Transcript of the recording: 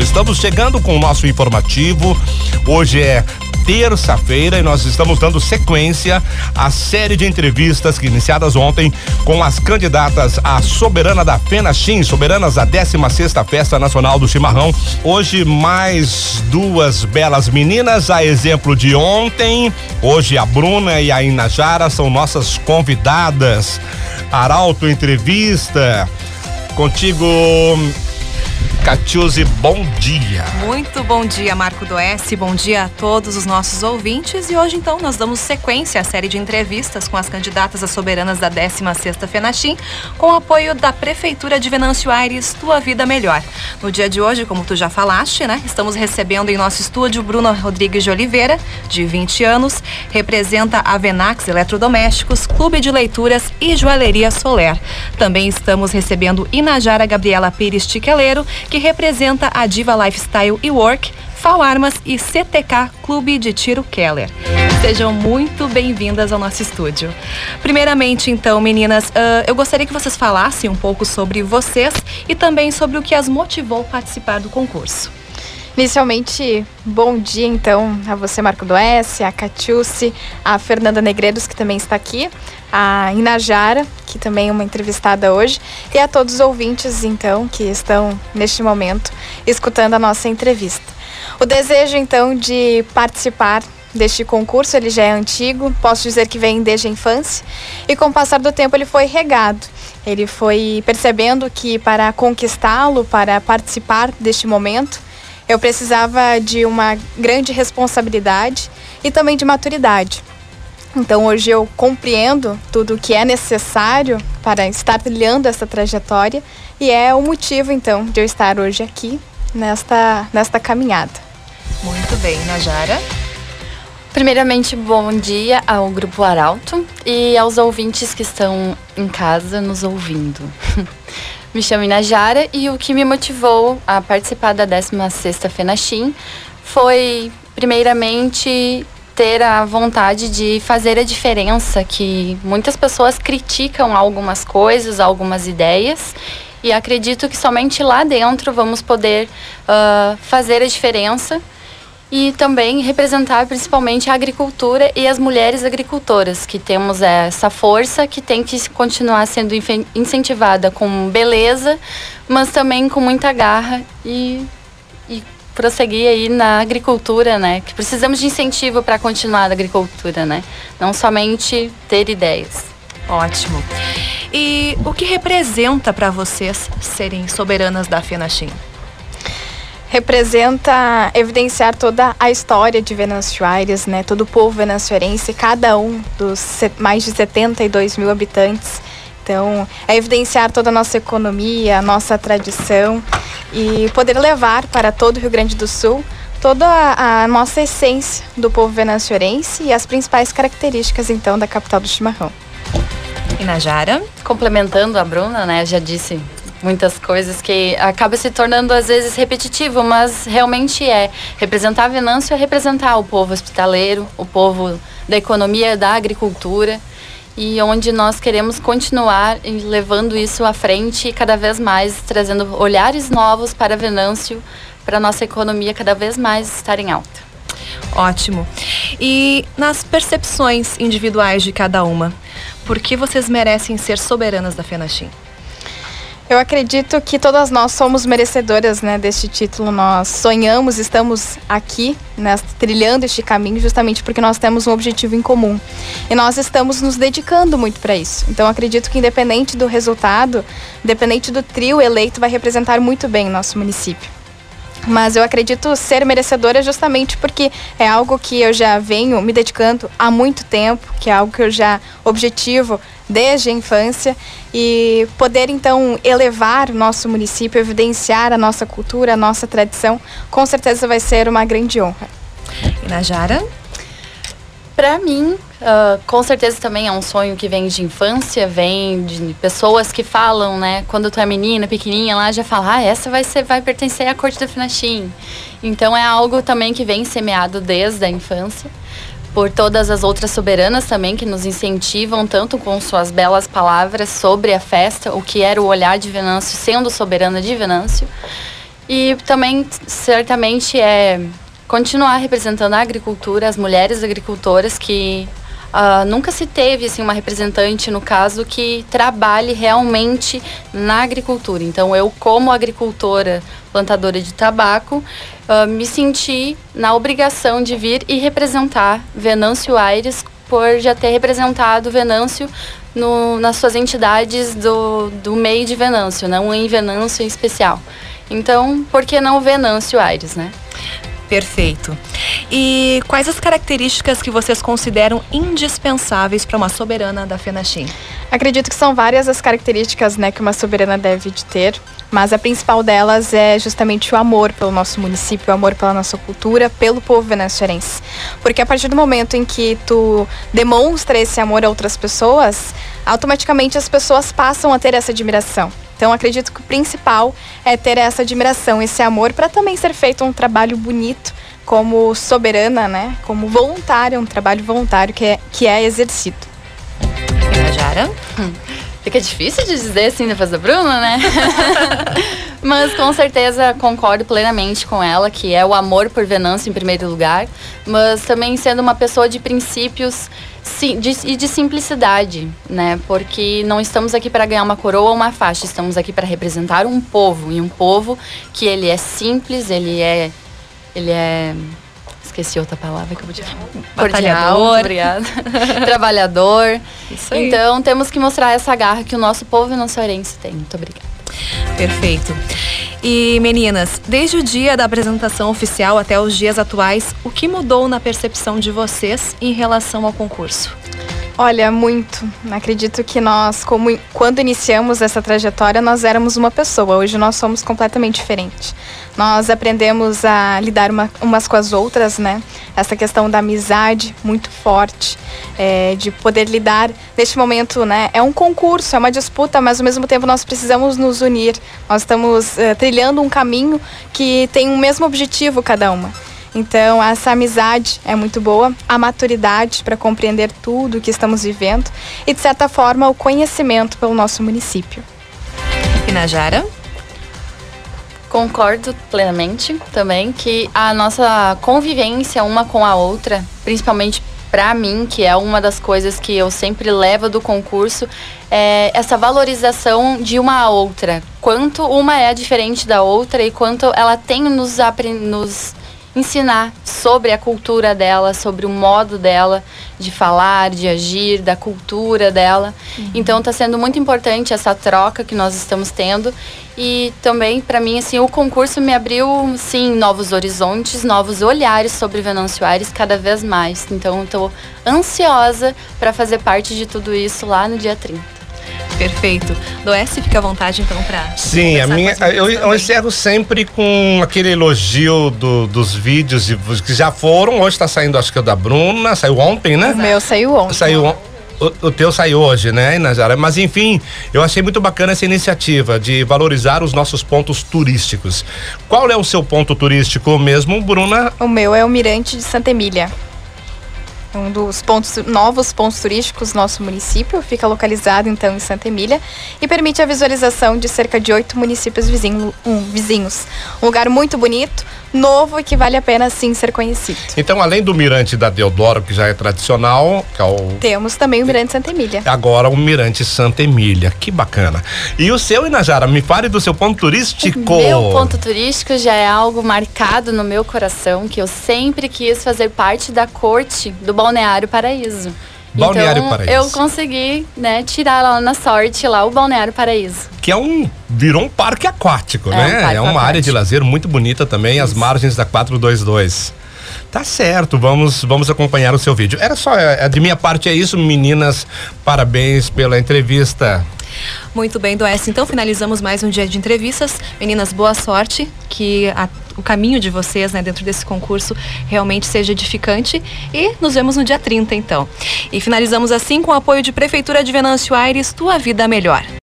Estamos chegando com o nosso informativo. Hoje é terça-feira e nós estamos dando sequência à série de entrevistas que iniciadas ontem com as candidatas à soberana da FENACHIM, soberanas da 16 sexta Festa Nacional do Chimarrão. Hoje mais duas belas meninas, a exemplo de ontem. Hoje a Bruna e a Inajara são nossas convidadas. Arauto Entrevista. Contigo, Catiuse, bom dia. Muito bom dia, Marco do S. Bom dia a todos os nossos ouvintes. E hoje, então, nós damos sequência à série de entrevistas com as candidatas a soberanas da 16ª FENACHIM, com apoio da Prefeitura de Venâncio Aires, Tua Vida Melhor. No dia de hoje, como tu já falaste, né? Estamos recebendo em nosso estúdio Bruna Rodrigues de Oliveira, de 20 anos, representa a Venax Eletrodomésticos, Clube de Leituras e Joalheria Soler. Também estamos recebendo Inajara Gabriela Pires Tiqueleiro, que representa a Diva Lifestyle e Work, FAO Armas e CTK Clube de Tiro Keller. Sejam muito bem-vindas ao nosso estúdio. Primeiramente, então, meninas, uh, eu gostaria que vocês falassem um pouco sobre vocês e também sobre o que as motivou a participar do concurso. Inicialmente, bom dia então a você, Marco do S, a Catiuce, a Fernanda Negreiros, que também está aqui, a Inajara, que também uma entrevistada hoje, e a todos os ouvintes então que estão neste momento escutando a nossa entrevista. O desejo então de participar deste concurso, ele já é antigo, posso dizer que vem desde a infância, e com o passar do tempo ele foi regado. Ele foi percebendo que para conquistá-lo, para participar deste momento, eu precisava de uma grande responsabilidade e também de maturidade. Então hoje eu compreendo tudo o que é necessário para estar trilhando essa trajetória e é o motivo então de eu estar hoje aqui nesta, nesta caminhada. Muito bem, Najara. Primeiramente, bom dia ao Grupo Arauto e aos ouvintes que estão em casa nos ouvindo. Me chamo Inajara e o que me motivou a participar da 16ª FENACHIM foi, primeiramente, ter a vontade de fazer a diferença, que muitas pessoas criticam algumas coisas, algumas ideias, e acredito que somente lá dentro vamos poder uh, fazer a diferença e também representar principalmente a agricultura e as mulheres agricultoras, que temos essa força que tem que continuar sendo incentivada com beleza, mas também com muita garra e, e prosseguir aí na agricultura, né? Que precisamos de incentivo para continuar na agricultura, né? Não somente ter ideias. Ótimo. E o que representa para vocês serem soberanas da FENACHIM? representa evidenciar toda a história de Venâncio Aires, né? Todo o povo venanciorense, cada um dos mais de 72 mil habitantes. Então, é evidenciar toda a nossa economia, a nossa tradição e poder levar para todo o Rio Grande do Sul toda a, a nossa essência do povo venanciorense e as principais características, então, da capital do chimarrão. E Najara? Complementando a Bruna, né? Já disse muitas coisas que acaba se tornando às vezes repetitivo, mas realmente é. Representar Venâncio é representar o povo hospitaleiro, o povo da economia, da agricultura e onde nós queremos continuar levando isso à frente e cada vez mais trazendo olhares novos para Venâncio, para a nossa economia cada vez mais estar em alta. Ótimo. E nas percepções individuais de cada uma, por que vocês merecem ser soberanas da FENACHIM? Eu acredito que todas nós somos merecedoras né, deste título. Nós sonhamos, estamos aqui, né, trilhando este caminho, justamente porque nós temos um objetivo em comum. E nós estamos nos dedicando muito para isso. Então, acredito que, independente do resultado, independente do trio eleito, vai representar muito bem o nosso município. Mas eu acredito ser merecedora justamente porque é algo que eu já venho me dedicando há muito tempo, que é algo que eu já objetivo desde a infância e poder então elevar o nosso município, evidenciar a nossa cultura, a nossa tradição, com certeza vai ser uma grande honra. E? Para mim, uh, com certeza também é um sonho que vem de infância, vem de pessoas que falam, né? Quando tu é menina, pequenininha, lá já fala, ah, essa vai ser, vai pertencer à corte da Finachim. Então é algo também que vem semeado desde a infância por todas as outras soberanas também que nos incentivam tanto com suas belas palavras sobre a festa, o que era o olhar de Venâncio sendo soberana de Venâncio. E também, certamente, é continuar representando a agricultura, as mulheres agricultoras que Uh, nunca se teve assim, uma representante, no caso, que trabalhe realmente na agricultura. Então, eu, como agricultora plantadora de tabaco, uh, me senti na obrigação de vir e representar Venâncio Aires, por já ter representado Venâncio no, nas suas entidades do, do meio de Venâncio, não em Venâncio em especial. Então, por que não Venâncio Aires, né? Perfeito. E quais as características que vocês consideram indispensáveis para uma soberana da FENACHIM? Acredito que são várias as características né, que uma soberana deve de ter, mas a principal delas é justamente o amor pelo nosso município, o amor pela nossa cultura, pelo povo venezuelense. Porque a partir do momento em que tu demonstra esse amor a outras pessoas, automaticamente as pessoas passam a ter essa admiração. Então acredito que o principal é ter essa admiração, esse amor para também ser feito um trabalho bonito como soberana, né? Como voluntária, um trabalho voluntário que é, que é exercido. Jara? Hum. Fica difícil de dizer assim depois da Bruna, né? mas com certeza concordo plenamente com ela, que é o amor por Venâncio em primeiro lugar, mas também sendo uma pessoa de princípios e de simplicidade, né? Porque não estamos aqui para ganhar uma coroa ou uma faixa, estamos aqui para representar um povo e um povo que ele é simples, ele é, ele é esqueci outra palavra que eu vou te obrigada. Trabalhador. Isso aí. Então temos que mostrar essa garra que o nosso povo venezuelense tem. Muito obrigada. Perfeito. E meninas, desde o dia da apresentação oficial até os dias atuais, o que mudou na percepção de vocês em relação ao concurso? Olha, muito. Acredito que nós, como quando iniciamos essa trajetória, nós éramos uma pessoa. Hoje nós somos completamente diferentes. Nós aprendemos a lidar uma, umas com as outras, né? Essa questão da amizade muito forte, é, de poder lidar neste momento, né? É um concurso, é uma disputa, mas ao mesmo tempo nós precisamos nos unir. Nós estamos é, trilhando um caminho que tem o um mesmo objetivo cada uma. Então, essa amizade é muito boa, a maturidade para compreender tudo que estamos vivendo e, de certa forma, o conhecimento pelo nosso município. Pinajara? Concordo plenamente também que a nossa convivência uma com a outra, principalmente para mim, que é uma das coisas que eu sempre levo do concurso, é essa valorização de uma a outra. Quanto uma é diferente da outra e quanto ela tem nos, nos ensinar sobre a cultura dela, sobre o modo dela de falar, de agir, da cultura dela. Uhum. Então está sendo muito importante essa troca que nós estamos tendo e também para mim assim o concurso me abriu sim novos horizontes, novos olhares sobre Venâncio Aires cada vez mais. Então estou ansiosa para fazer parte de tudo isso lá no dia 30. Perfeito. Doeste, fica à vontade então para. Sim, a minha, eu, eu, encerro sempre com aquele elogio do, dos vídeos que já foram. Hoje está saindo, acho que é o da Bruna, saiu ontem, né? O meu saiu ontem. Saiu ontem. O, o, teu saiu hoje, né, Inajara? Mas enfim, eu achei muito bacana essa iniciativa de valorizar os nossos pontos turísticos. Qual é o seu ponto turístico mesmo, Bruna? O meu é o Mirante de Santa Emília um dos pontos novos pontos turísticos do nosso município, fica localizado então em Santa Emília e permite a visualização de cerca de oito municípios vizinho, um, vizinhos. Um lugar muito bonito, novo e que vale a pena sim ser conhecido. Então, além do Mirante da Deodoro, que já é tradicional, que é o... temos também o Mirante Santa Emília. Agora o Mirante Santa Emília, que bacana. E o seu, Inajara, me fale do seu ponto turístico. O meu ponto turístico já é algo marcado no meu coração, que eu sempre quis fazer parte da corte do Balneário Paraíso. Balneário então, Paraíso. Eu consegui, né, tirar lá na sorte lá o Balneário Paraíso. Que é um virou um parque aquático, é né? Um parque é uma aquático. área de lazer muito bonita também, Isso. as margens da 422. Tá certo, vamos vamos acompanhar o seu vídeo. Era só, é, de minha parte é isso, meninas. Parabéns pela entrevista. Muito bem, Doeste. Então finalizamos mais um dia de entrevistas. Meninas, boa sorte. Que a, o caminho de vocês né, dentro desse concurso realmente seja edificante. E nos vemos no dia 30, então. E finalizamos assim com o apoio de Prefeitura de Venâncio Aires, Tua Vida Melhor.